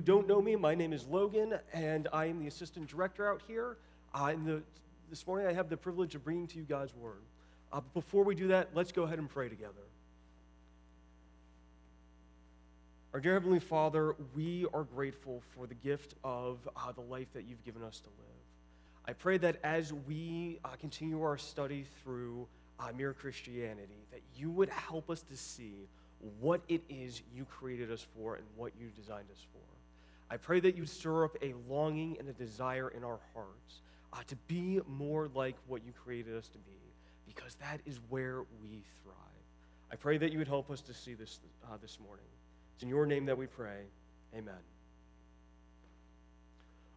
who don't know me, my name is Logan, and I am the assistant director out here. Uh, the, this morning, I have the privilege of bringing to you God's word. Uh, but before we do that, let's go ahead and pray together. Our dear Heavenly Father, we are grateful for the gift of uh, the life that you've given us to live. I pray that as we uh, continue our study through uh, mere Christianity, that you would help us to see what it is you created us for and what you designed us for. I pray that you would stir up a longing and a desire in our hearts uh, to be more like what you created us to be, because that is where we thrive. I pray that you would help us to see this uh, this morning. It's in your name that we pray. Amen.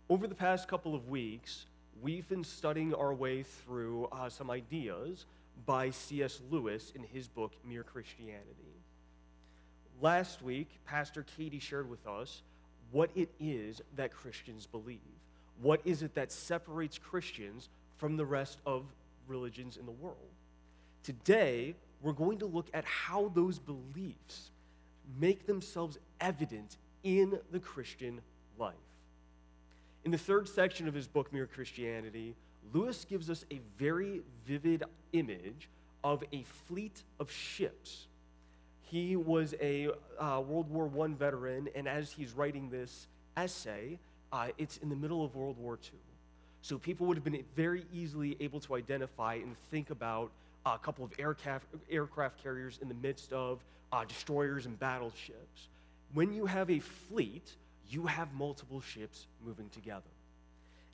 Over the past couple of weeks, we've been studying our way through uh, some ideas by C.S. Lewis in his book, Mere Christianity. Last week, Pastor Katie shared with us what it is that Christians believe. What is it that separates Christians from the rest of religions in the world? Today, we're going to look at how those beliefs make themselves evident in the Christian life. In the third section of his book, Mere Christianity, Lewis gives us a very vivid image of a fleet of ships. He was a uh, World War I veteran, and as he's writing this essay, uh, it's in the middle of World War II. So people would have been very easily able to identify and think about a couple of aircraft, aircraft carriers in the midst of uh, destroyers and battleships. When you have a fleet, you have multiple ships moving together.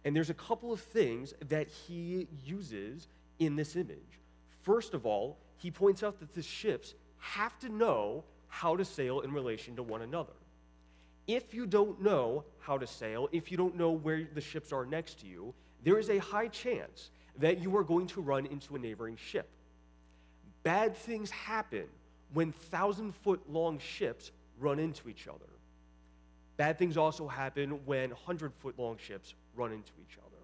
And there's a couple of things that he uses in this image. First of all, he points out that the ships have to know how to sail in relation to one another. If you don't know how to sail, if you don't know where the ships are next to you, there is a high chance that you are going to run into a neighboring ship. Bad things happen when thousand foot long ships run into each other. Bad things also happen when 100 foot long ships run into each other.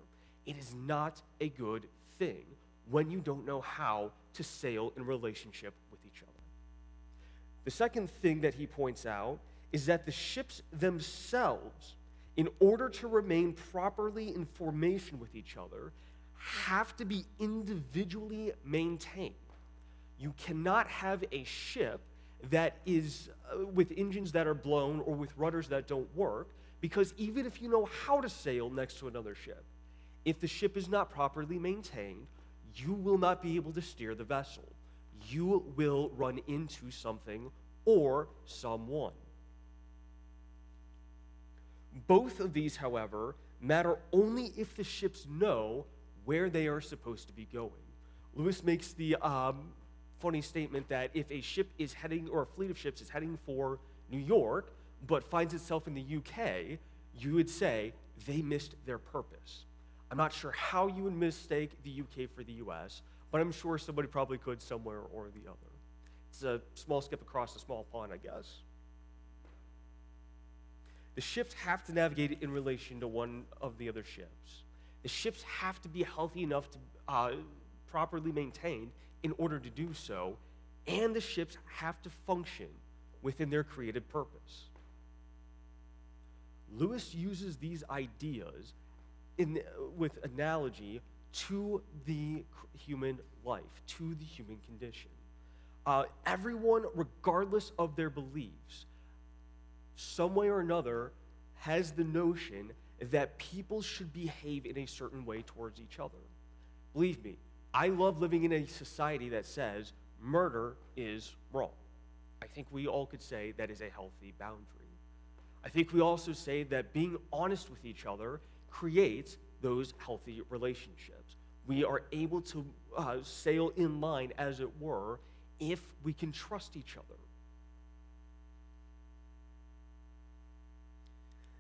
It is not a good thing when you don't know how to sail in relationship. The second thing that he points out is that the ships themselves, in order to remain properly in formation with each other, have to be individually maintained. You cannot have a ship that is uh, with engines that are blown or with rudders that don't work, because even if you know how to sail next to another ship, if the ship is not properly maintained, you will not be able to steer the vessel. You will run into something or someone. Both of these, however, matter only if the ships know where they are supposed to be going. Lewis makes the um, funny statement that if a ship is heading, or a fleet of ships is heading for New York, but finds itself in the UK, you would say they missed their purpose. I'm not sure how you would mistake the UK for the US, but I'm sure somebody probably could somewhere or the other. It's a small skip across a small pond, I guess. The ships have to navigate in relation to one of the other ships. The ships have to be healthy enough to uh, properly maintained in order to do so, and the ships have to function within their created purpose. Lewis uses these ideas in, with analogy to the human life, to the human condition. Uh, everyone, regardless of their beliefs, some way or another, has the notion that people should behave in a certain way towards each other. Believe me, I love living in a society that says murder is wrong. I think we all could say that is a healthy boundary. I think we also say that being honest with each other creates those healthy relationships. We are able to uh, sail in line, as it were, if we can trust each other.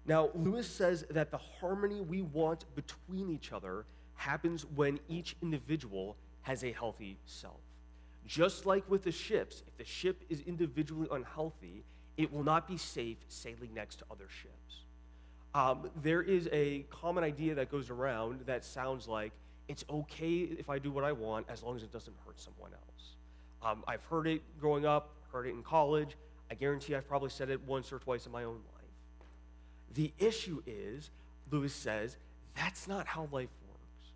Now, Lewis says that the harmony we want between each other happens when each individual has a healthy self. Just like with the ships, if the ship is individually unhealthy, it will not be safe sailing next to other ships. Um, there is a common idea that goes around that sounds like it's okay if I do what I want as long as it doesn't hurt someone else. Um, I've heard it growing up, heard it in college. I guarantee I've probably said it once or twice in my own life. The issue is, Lewis says, that's not how life works.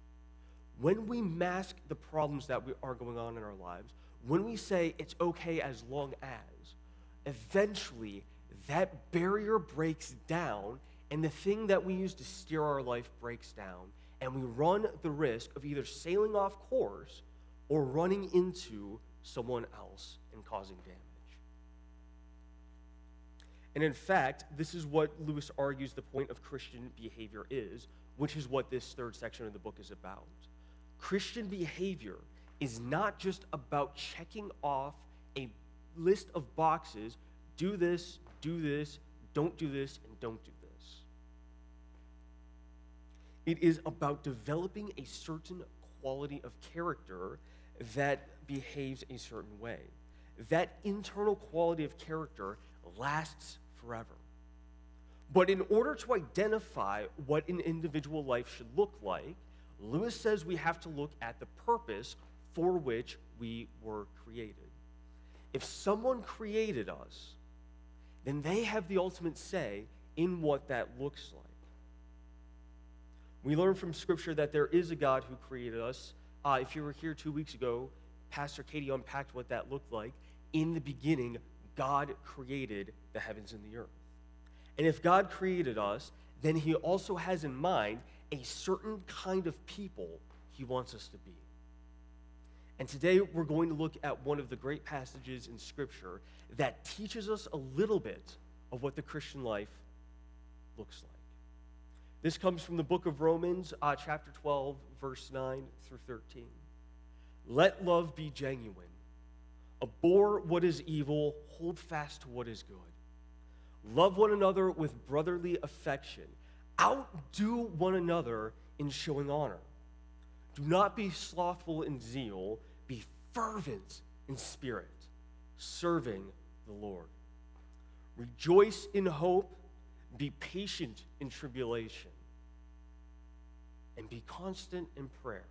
When we mask the problems that we are going on in our lives, when we say it's okay as long as, eventually that barrier breaks down and the thing that we use to steer our life breaks down, and we run the risk of either sailing off course or running into someone else and causing damage. And in fact, this is what Lewis argues the point of Christian behavior is, which is what this third section of the book is about. Christian behavior is not just about checking off a list of boxes do this, do this, don't do this, and don't do. It is about developing a certain quality of character that behaves a certain way. That internal quality of character lasts forever. But in order to identify what an individual life should look like, Lewis says we have to look at the purpose for which we were created. If someone created us, then they have the ultimate say in what that looks like. We learn from Scripture that there is a God who created us. Uh, if you were here two weeks ago, Pastor Katie unpacked what that looked like. In the beginning, God created the heavens and the earth. And if God created us, then He also has in mind a certain kind of people He wants us to be. And today we're going to look at one of the great passages in Scripture that teaches us a little bit of what the Christian life looks like. This comes from the book of Romans, uh, chapter 12, verse 9 through 13. Let love be genuine. Abhor what is evil, hold fast to what is good. Love one another with brotherly affection. Outdo one another in showing honor. Do not be slothful in zeal be fervent in spirit, serving the Lord. Rejoice in hope, be patient in tribulation, and be constant in prayer.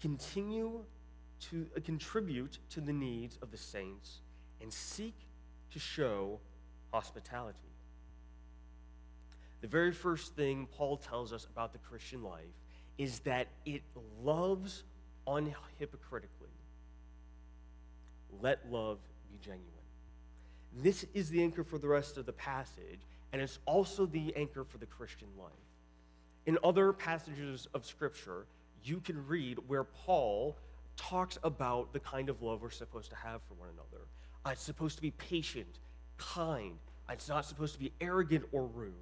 Continue to uh, contribute to the needs of the saints and seek to show hospitality. The very first thing Paul tells us about the Christian life is that it loves unhypocritically. Let love be genuine. This is the anchor for the rest of the passage, and it's also the anchor for the Christian life. In other passages of Scripture, you can read where Paul talks about the kind of love we're supposed to have for one another. Uh, it's supposed to be patient, kind. It's not supposed to be arrogant or rude.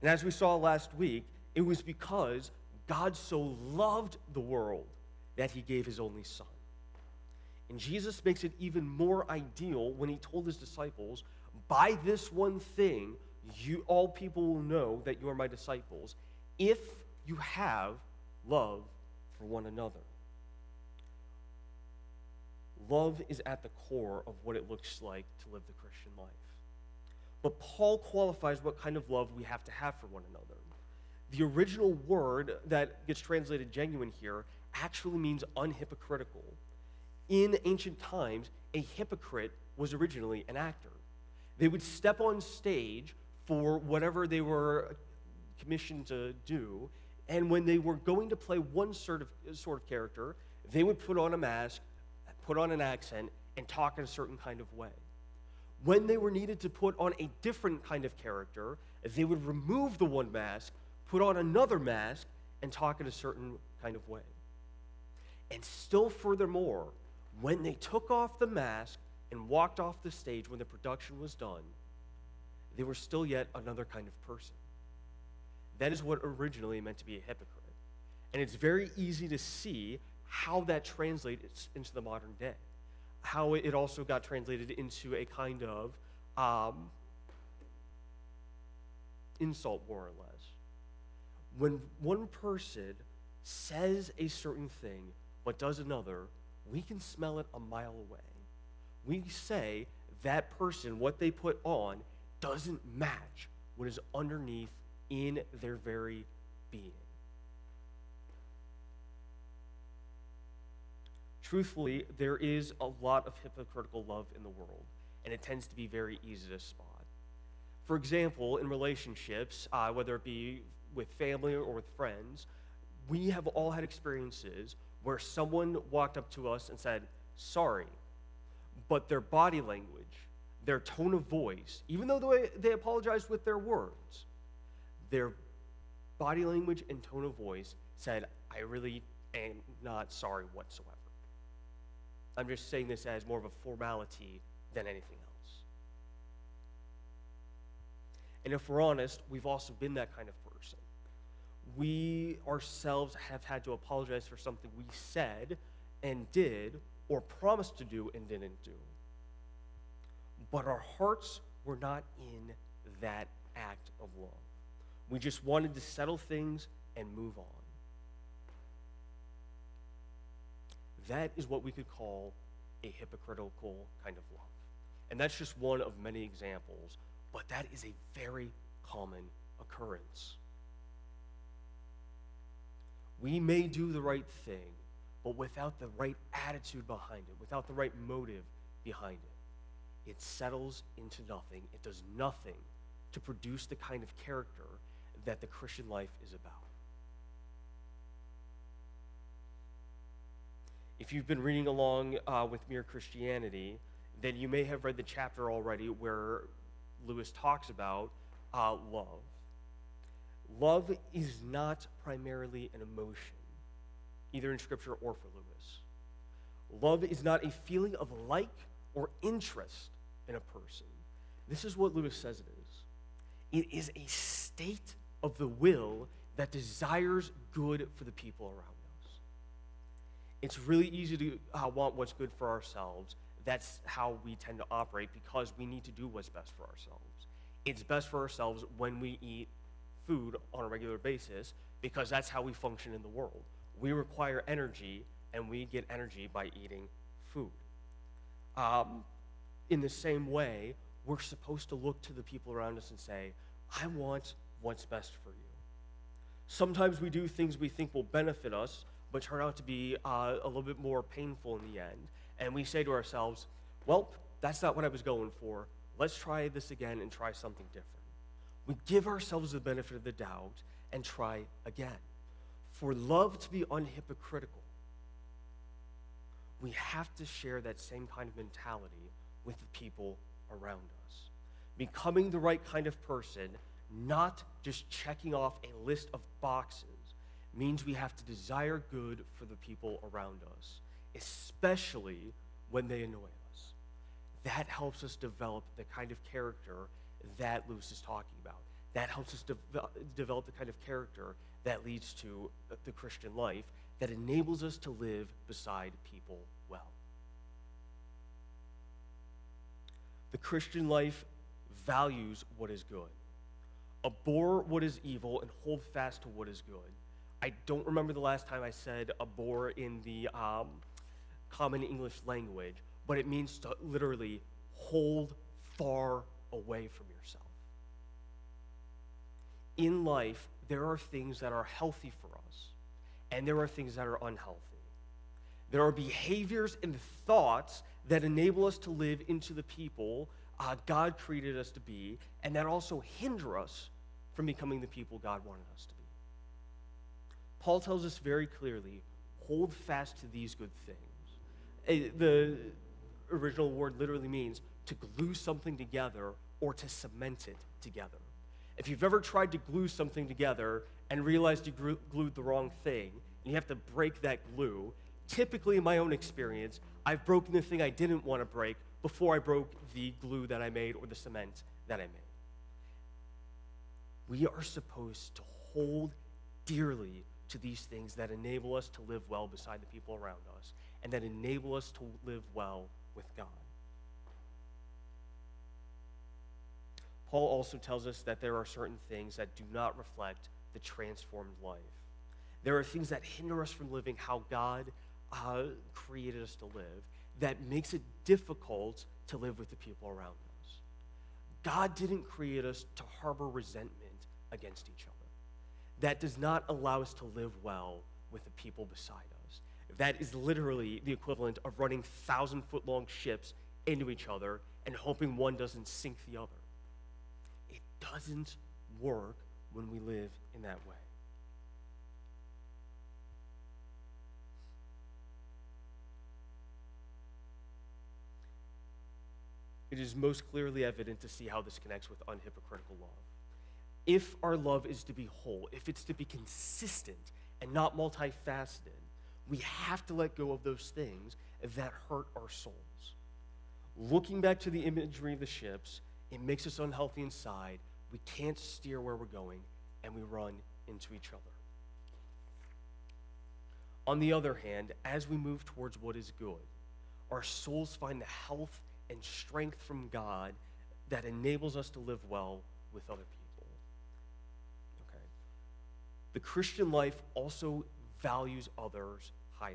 And as we saw last week, it was because God so loved the world that he gave his only son. And Jesus makes it even more ideal when he told his disciples, By this one thing, you all people will know that you are my disciples, if you have love for one another. Love is at the core of what it looks like to live the Christian life. But Paul qualifies what kind of love we have to have for one another. The original word that gets translated genuine here actually means unhypocritical. In ancient times, a hypocrite was originally an actor. They would step on stage for whatever they were commissioned to do, and when they were going to play one sort of, sort of character, they would put on a mask, put on an accent, and talk in a certain kind of way. When they were needed to put on a different kind of character, they would remove the one mask, put on another mask, and talk in a certain kind of way. And still furthermore, when they took off the mask and walked off the stage when the production was done, they were still yet another kind of person. That is what originally meant to be a hypocrite. And it's very easy to see how that translates into the modern day. How it also got translated into a kind of um, insult, more or less. When one person says a certain thing but does another, we can smell it a mile away. We say that person, what they put on, doesn't match what is underneath in their very being. Truthfully, there is a lot of hypocritical love in the world, and it tends to be very easy to spot. For example, in relationships, uh, whether it be with family or with friends, we have all had experiences where someone walked up to us and said, Sorry, but their body language, their tone of voice, even though they, apologized with their words, their body language and tone of voice said, I really am not sorry whatsoever. I'm just saying this as more of a formality than anything else. And if we're honest, we've also been that kind of person. We ourselves have had to apologize for something we said and did, or promised to do and didn't do. But our hearts were not in that act of love. We just wanted to settle things and move on. That is what we could call a hypocritical kind of love. And that's just one of many examples, but that is a very common occurrence. We may do the right thing, but without the right attitude behind it, without the right motive behind it, it settles into nothing. It does nothing to produce the kind of character that the Christian life is about. If you've been reading along uh, with Mere Christianity, then you may have read the chapter already where Lewis talks about uh, love. Love is not primarily an emotion, either in Scripture or for Lewis. Love is not a feeling of like or interest in a person. This is what Lewis says it is it is a state of the will that desires good for the people around us. It's really easy to uh, want what's good for ourselves. That's how we tend to operate because we need to do what's best for ourselves. It's best for ourselves when we eat food on a regular basis because that's how we function in the world. We require energy, and we get energy by eating food. Um, in the same way, we're supposed to look to the people around us and say, I want what's best for you. Sometimes we do things we think will benefit us, but turn out to be uh, a little bit more painful in the end. And we say to ourselves, well, that's not what I was going for. Let's try this again and try something different. We give ourselves the benefit of the doubt and try again. For love to be unhypocritical, we have to share that same kind of mentality with the people around us. Becoming the right kind of person not just checking off a list of boxes, means we have to desire good for the people around us, especially when they annoy us. That helps us develop the kind of character that Lewis is talking about. That helps us de- develop the kind of character that leads to the Christian life that enables us to live beside people well. The Christian life values what is good abhor what is evil and hold fast to what is good. I don't remember the last time I said abhor in the um, common English language, but it means to literally hold far away from yourself. In life, there are things that are healthy for us, and there are things that are unhealthy. There are behaviors and thoughts that enable us to live into the people uh, God created us to be, and that also hinder us from becoming the people God wanted us to be. Paul tells us very clearly hold fast to these good things. The original word literally means to glue something together or to cement it together. If you've ever tried to glue something together and realized you glued the wrong thing, and you have to break that glue, typically, in my own experience, I've broken the thing I didn't want to break before I broke the glue that I made or the cement that I made we are supposed to hold dearly to these things that enable us to live well beside the people around us and that enable us to live well with God. Paul also tells us that there are certain things that do not reflect the transformed life. There are things that hinder us from living how God uh, created us to live that makes it difficult to live with the people around us. God didn't create us to harbor resentment against each other. That does not allow us to live well with the people beside us. That is literally the equivalent of running thousand foot long ships into each other and hoping one doesn't sink the other. Doesn't work when we live in that way. It is most clearly evident to see how this connects with unhypocritical love. If our love is to be whole, if it's to be consistent and not multifaceted, we have to let go of those things that hurt our souls. Looking back to the imagery of the ships, it makes us unhealthy inside. We can't steer where we're going, and we run into each other. On the other hand, as we move towards what is good, our souls find the health and strength from God that enables us to live well with other people. Okay. The Christian life also values others highly.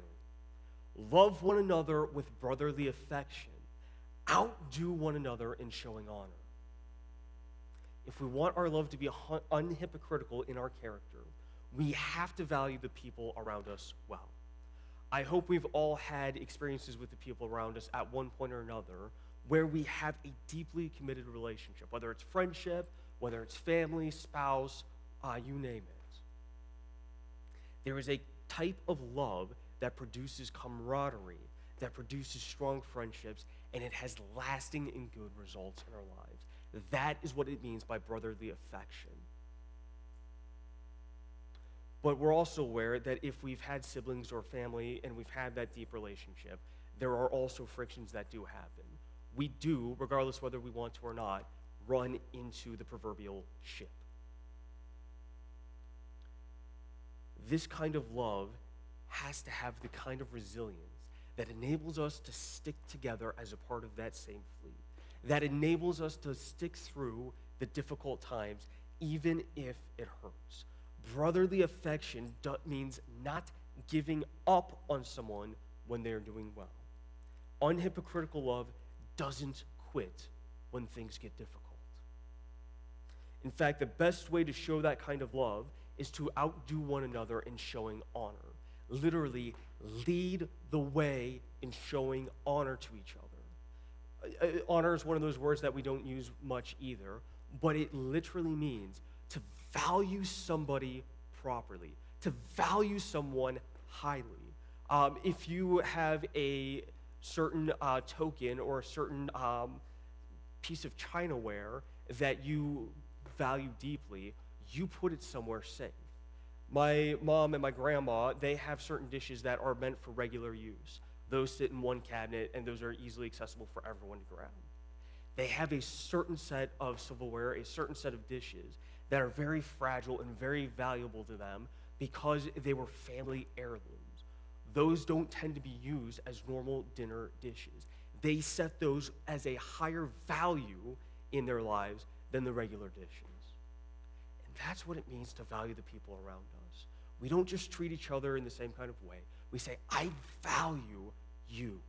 Love one another with brotherly affection. Outdo one another in showing honor. If we want our love to be unhypocritical in our character, we have to value the people around us well. I hope we've all had experiences with the people around us at one point or another where we have a deeply committed relationship, whether it's friendship, whether it's family, spouse, uh, you name it. There is a type of love that produces camaraderie, that produces strong friendships, and it has lasting and good results in our lives. That is what it means by brotherly affection. But we're also aware that if we've had siblings or family and we've had that deep relationship, there are also frictions that do happen. We do, regardless whether we want to or not, run into the proverbial ship. This kind of love has to have the kind of resilience that enables us to stick together as a part of that same fleet, that enables us to stick through the difficult times, even if it hurts. Brotherly affection means not giving up on someone when they're doing well. Unhypocritical love doesn't quit when things get difficult. In fact, the best way to show that kind of love is to outdo one another in showing honor. Literally, lead the way in showing honor to each other. Uh, uh, honor is one of those words that we don't use much either, but it literally means to value somebody properly, to value someone highly. Um, if you have a certain uh, token or a certain um, piece of chinaware that you value deeply, you put it somewhere safe. My mom and my grandma, they have certain dishes that are meant for regular use. Those sit in one cabinet, and those are easily accessible for everyone to grab. They have a certain set of silverware, a certain set of dishes that are very fragile and very valuable to them because they were family heirlooms. Those don't tend to be used as normal dinner dishes. They set those as a higher value in their lives than the regular dishes. And that's what it means to value the people around us. We don't just treat each other in the same kind of way. We say, I value you.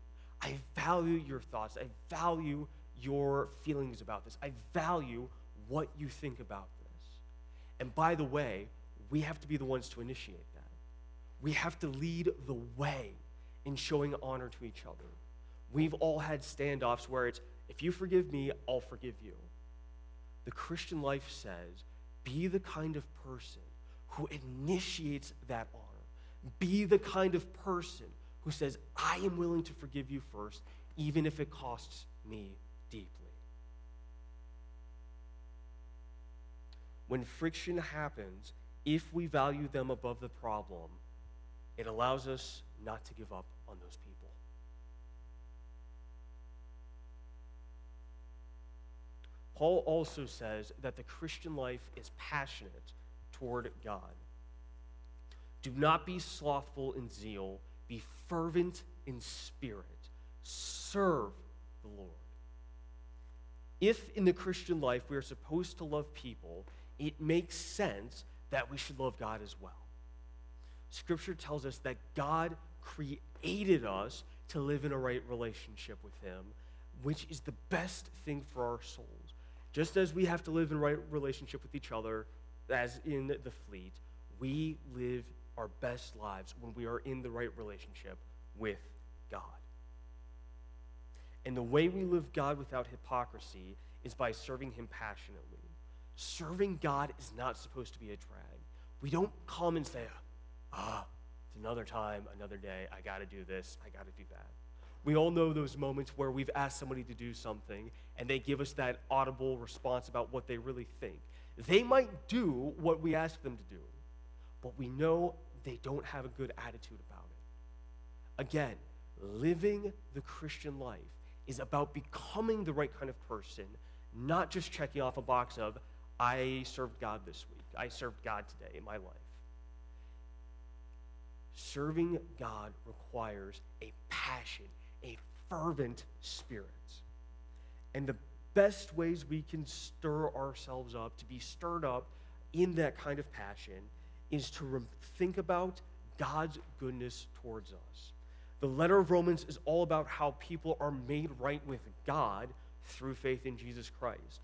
I value your thoughts. I value your feelings about this. I value what you think about this. And by the way, we have to be the ones to initiate that. We have to lead the way in showing honor to each other. We've all had standoffs where it's, if you forgive me, I'll forgive you. The Christian life says, be the kind of person who initiates that. Be the kind of person who says, I am willing to forgive you first, even if it costs me deeply. When friction happens, if we value them above the problem, it allows us not to give up on those people. Paul also says that the Christian life is passionate toward God. Do not be slothful in zeal, be fervent in spirit, serve the Lord. If in the Christian life we are supposed to love people, it makes sense that we should love God as well. Scripture tells us that God created us to live in a right relationship with Him, which is the best thing for our souls. Just as we have to live in right relationship with each other, as in the fleet, we live our best lives when we are in the right relationship with God. And the way we live God without hypocrisy is by serving Him passionately. serving God is not supposed to be a drag. We don't come and say, ah, it's another time, another day, I got to do this, I got to do that. We all know those moments where we've asked somebody to do something and they give us that audible response about what they really think. They might do what we ask them to do, but we know they don't have a good attitude about it. Again, living the Christian life is about becoming the right kind of person, not just checking off a box of, I served God this week, I served God today in my life. Serving God requires a passion, a fervent spirit. And the best ways we can stir ourselves up, to be stirred up in that kind of passion, is to re- think about God's goodness towards us. The letter of Romans is all about how people are made right with God through faith in Jesus Christ.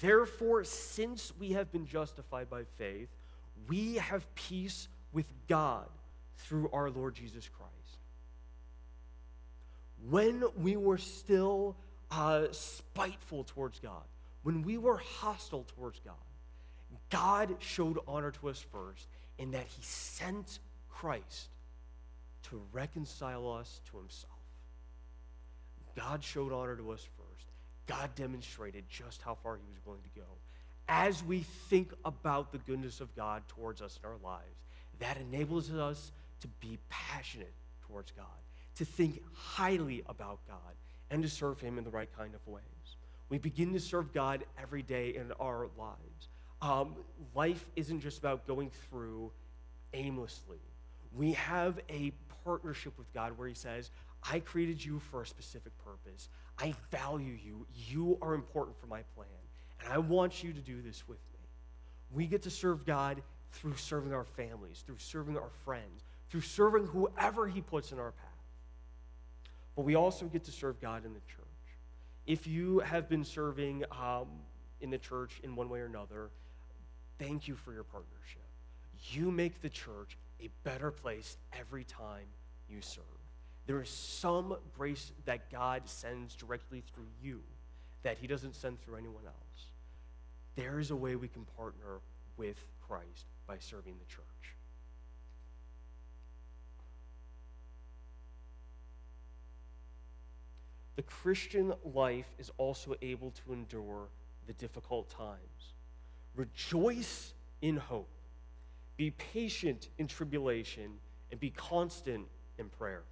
Therefore, since we have been justified by faith, we have peace with God through our Lord Jesus Christ. When we were still uh, spiteful towards God, when we were hostile towards God, God showed honor to us first in that He sent Christ to reconcile us to Himself. God showed honor to us first. God demonstrated just how far He was willing to go. As we think about the goodness of God towards us in our lives, that enables us to be passionate towards God, to think highly about God, and to serve Him in the right kind of ways. We begin to serve God every day in our lives. Um, life isn't just about going through aimlessly. We have a partnership with God where He says, I created you for a specific purpose. I value you. You are important for my plan. And I want you to do this with me. We get to serve God through serving our families, through serving our friends, through serving whoever He puts in our path. But we also get to serve God in the church. If you have been serving um, in the church in one way or another, thank you for your partnership. You make the church a better place every time you serve. There is some grace that God sends directly through you that He doesn't send through anyone else. There is a way we can partner with Christ by serving the church. The Christian life is also able to endure the difficult times. Rejoice in hope. Be patient in tribulation and be constant in prayer.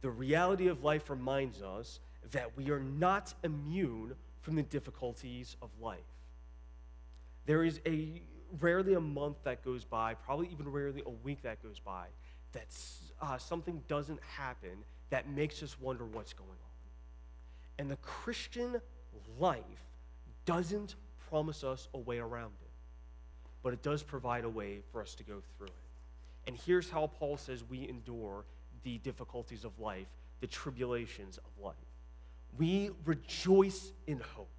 The reality of life reminds us that we are not immune from the difficulties of life. There is a rarely a month that goes by, probably even rarely a week that goes by, that uh, something doesn't happen that makes us wonder what's going on. And the Christian life doesn't promise us a way around it, but it does provide a way for us to go through it. And here's how Paul says we endure the difficulties of life, the tribulations of life. We rejoice in hope.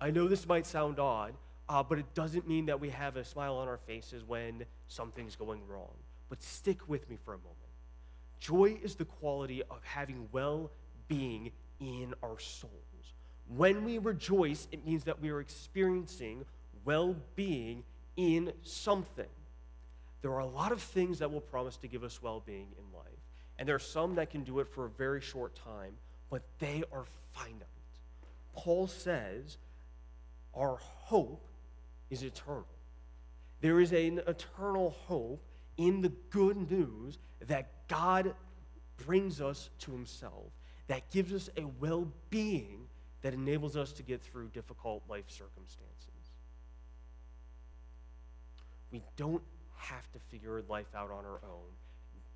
I know this might sound odd, uh, but it doesn't mean that we have a smile on our faces when something's going wrong. But stick with me for a moment. Joy is the quality of having well being in our souls. When we rejoice, it means that we are experiencing well being in something. There are a lot of things that will promise to give us well being in life, and there are some that can do it for a very short time, but they are finite. Paul says our hope is eternal. There is an eternal hope in the good news that God brings us to Himself, that gives us a well being that enables us to get through difficult life circumstances. We don't have to figure life out on our own.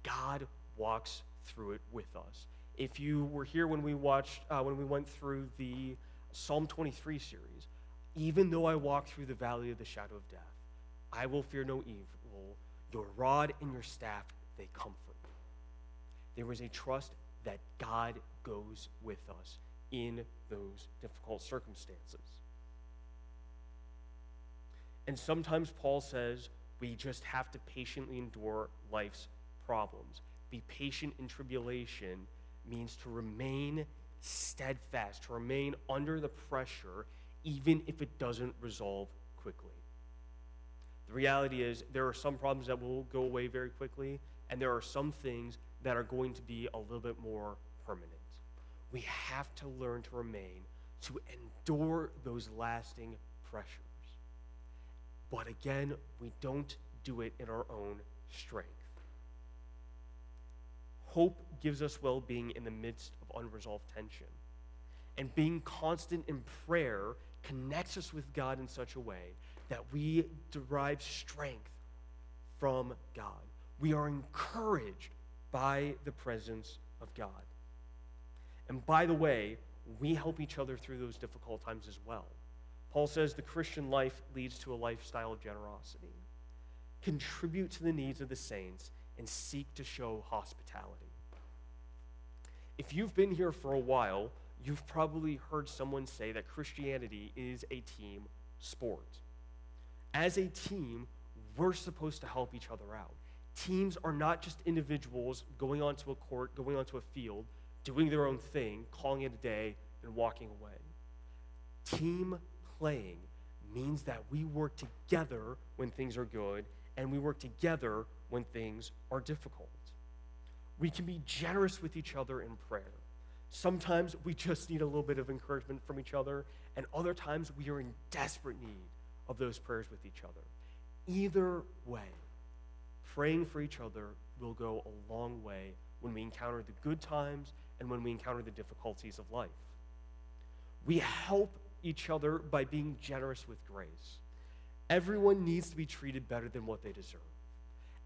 God walks through it with us. If you were here when we watched, uh, when we went through the Psalm 23 series, even though I walk through the valley of the shadow of death, I will fear no evil. Your rod and your staff, they comfort me. There is a trust that God goes with us in those difficult circumstances. And sometimes Paul says we just have to patiently endure life's problems. Be patient in tribulation means to remain steadfast, to remain under the pressure even if it doesn't resolve quickly. The reality is, there are some problems that will go away very quickly, and there are some things that are going to be a little bit more permanent. We have to learn to remain, to endure those lasting pressures. But again, we don't do it in our own strength. Hope gives us well being in the midst of unresolved tension. And being constant in prayer connects us with God in such a way that we derive strength from God. We are encouraged by the presence of God. And by the way, we help each other through those difficult times as well. Paul says the Christian life leads to a lifestyle of generosity. Contribute to the needs of the saints and seek to show hospitality. If you've been here for a while, you've probably heard someone say that Christianity is a team sport. As a team, we're supposed to help each other out. Teams are not just individuals going onto a court, going onto a field, doing their own thing, calling it a day, and walking away. Team playing means that we work together when things are good, and we work together when things are difficult. We can be generous with each other in prayer. Sometimes we just need a little bit of encouragement from each other, and other times we are in desperate need of those prayers with each other. Either way, praying for each other will go a long way when we encounter the good times and when we encounter the difficulties of life. We help each other by being generous with grace. Everyone needs to be treated better than what they deserve.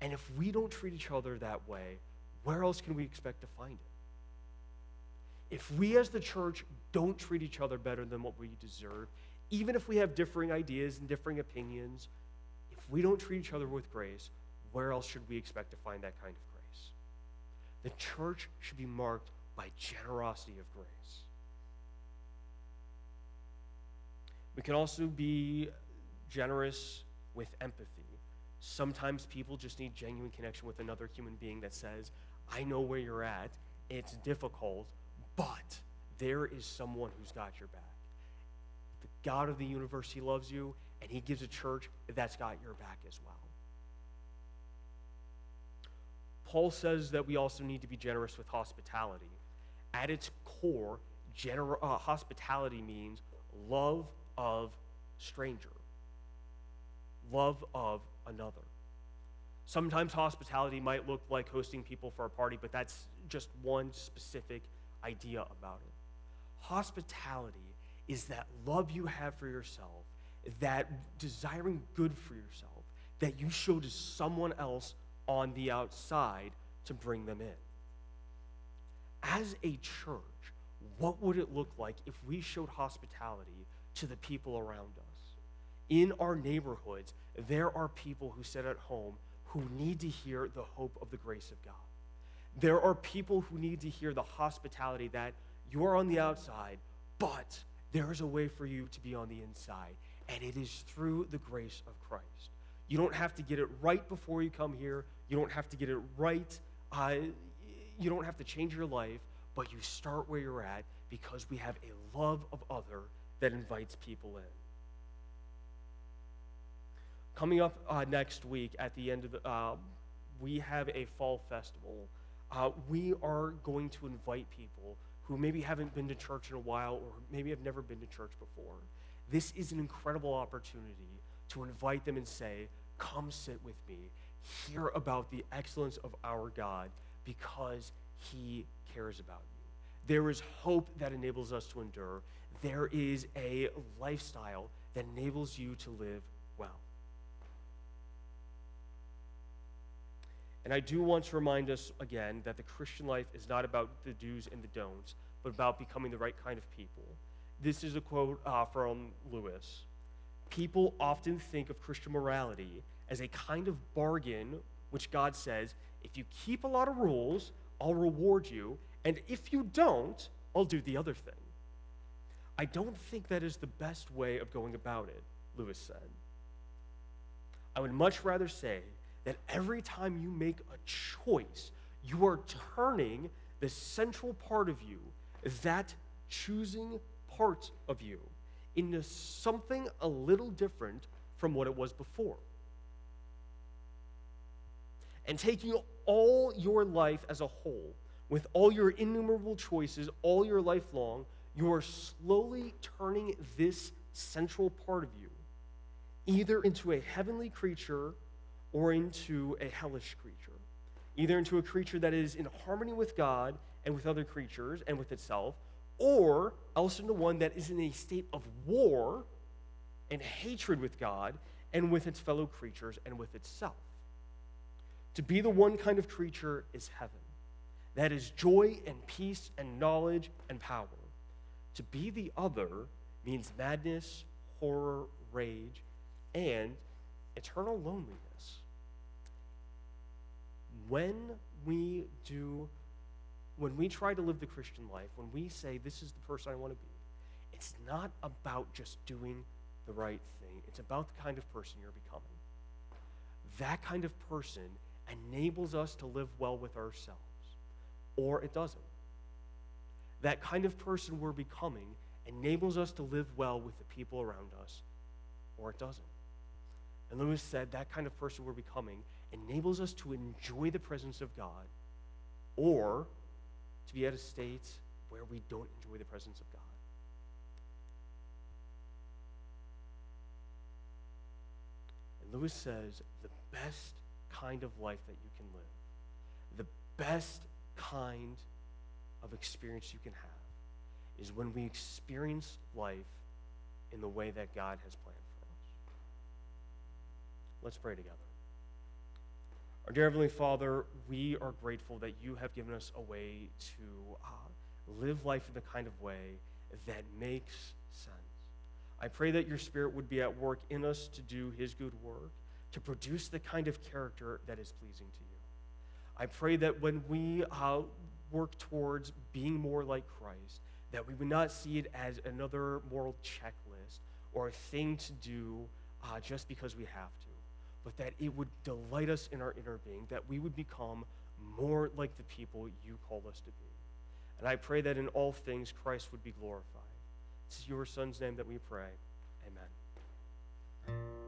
And if we don't treat each other that way, where else can we expect to find it? If we as the church don't treat each other better than what we deserve, even if we have differing ideas and differing opinions, if we don't treat each other with grace, where else should we expect to find that kind of grace? The church should be marked by generosity of grace. We can also be generous with empathy. Sometimes people just need genuine connection with another human being that says, I know where you're at, it's difficult, but there is someone who's got your back. The God of the universe, He loves you, and He gives a church that's got your back as well. Paul says that we also need to be generous with hospitality. At its core, gener- uh, hospitality means love of stranger, love of another. Sometimes hospitality might look like hosting people for a party, but that's just one specific idea about it. Hospitality is that love you have for yourself, that desiring good for yourself, that you show to someone else on the outside to bring them in. As a church, what would it look like if we showed hospitality to the people around us? In our neighborhoods, there are people who sit at home who need to hear the hope of the grace of God. There are people who need to hear the hospitality that you are on the outside, but there is a way for you to be on the inside, and it is through the grace of Christ. You don't have to get it right before you come here. You don't have to get it right. Uh, you don't have to change your life, but you start where you're at because we have a love of other that invites people in. Coming up uh, next week at the end of the, uh, we have a fall festival. Uh, we are going to invite people who maybe haven't been to church in a while or maybe have never been to church before. This is an incredible opportunity to invite them and say, Come sit with me, hear about the excellence of our God because he cares about you. There is hope that enables us to endure. There is a lifestyle that enables you to live well. And I do want to remind us again that the Christian life is not about the do's and the don'ts, but about becoming the right kind of people. This is a quote uh, from Lewis. People often think of Christian morality as a kind of bargain, which God says, if you keep a lot of rules, I'll reward you, and if you don't, I'll do the other thing. I don't think that is the best way of going about it, Lewis said. I would much rather say that every time you make a choice, you are turning the central part of you, that choosing part of you, into something a little different from what it was before. And taking all your life as a whole, with all your innumerable choices, all your life long, you are slowly turning this central part of you either into a heavenly creature or into a hellish creature. Either into a creature that is in harmony with God and with other creatures and with itself, or else into one that is in a state of war and hatred with God and with its fellow creatures and with itself. To be the one kind of creature is heaven. That is joy and peace and knowledge and power. To be the other means madness, horror, rage, and eternal loneliness. When we do, when we try to live the Christian life, when we say, This is the person I want to be, it's not about just doing the right thing, it's about the kind of person you're becoming. That kind of person enables us to live well with ourselves, or it doesn't. That kind of person we're becoming enables us to live well with the people around us, or it doesn't. And Lewis said that kind of person we're becoming enables us to enjoy the presence of God or to be at a state where we don't enjoy the presence of God. And Lewis says the best kind of life that you can live, the best kind of experience you can have, is when we experience life in the way that God has planned. For us. Let's pray together. Our dear Heavenly Father, we are grateful that you have given us a way to uh, live life in the kind of way that makes sense. I pray that your Spirit would be at work in us to do his good work, to produce the kind of character that is pleasing to you. I pray that when we uh, work towards being more like Christ, that we would not see it as another moral checklist or a thing to do uh, just because we have to but that it would delight us in our inner being, that we would become more like the people you call us to be. And I pray that in all things Christ would be glorified. It's your Son's name that we pray. Amen.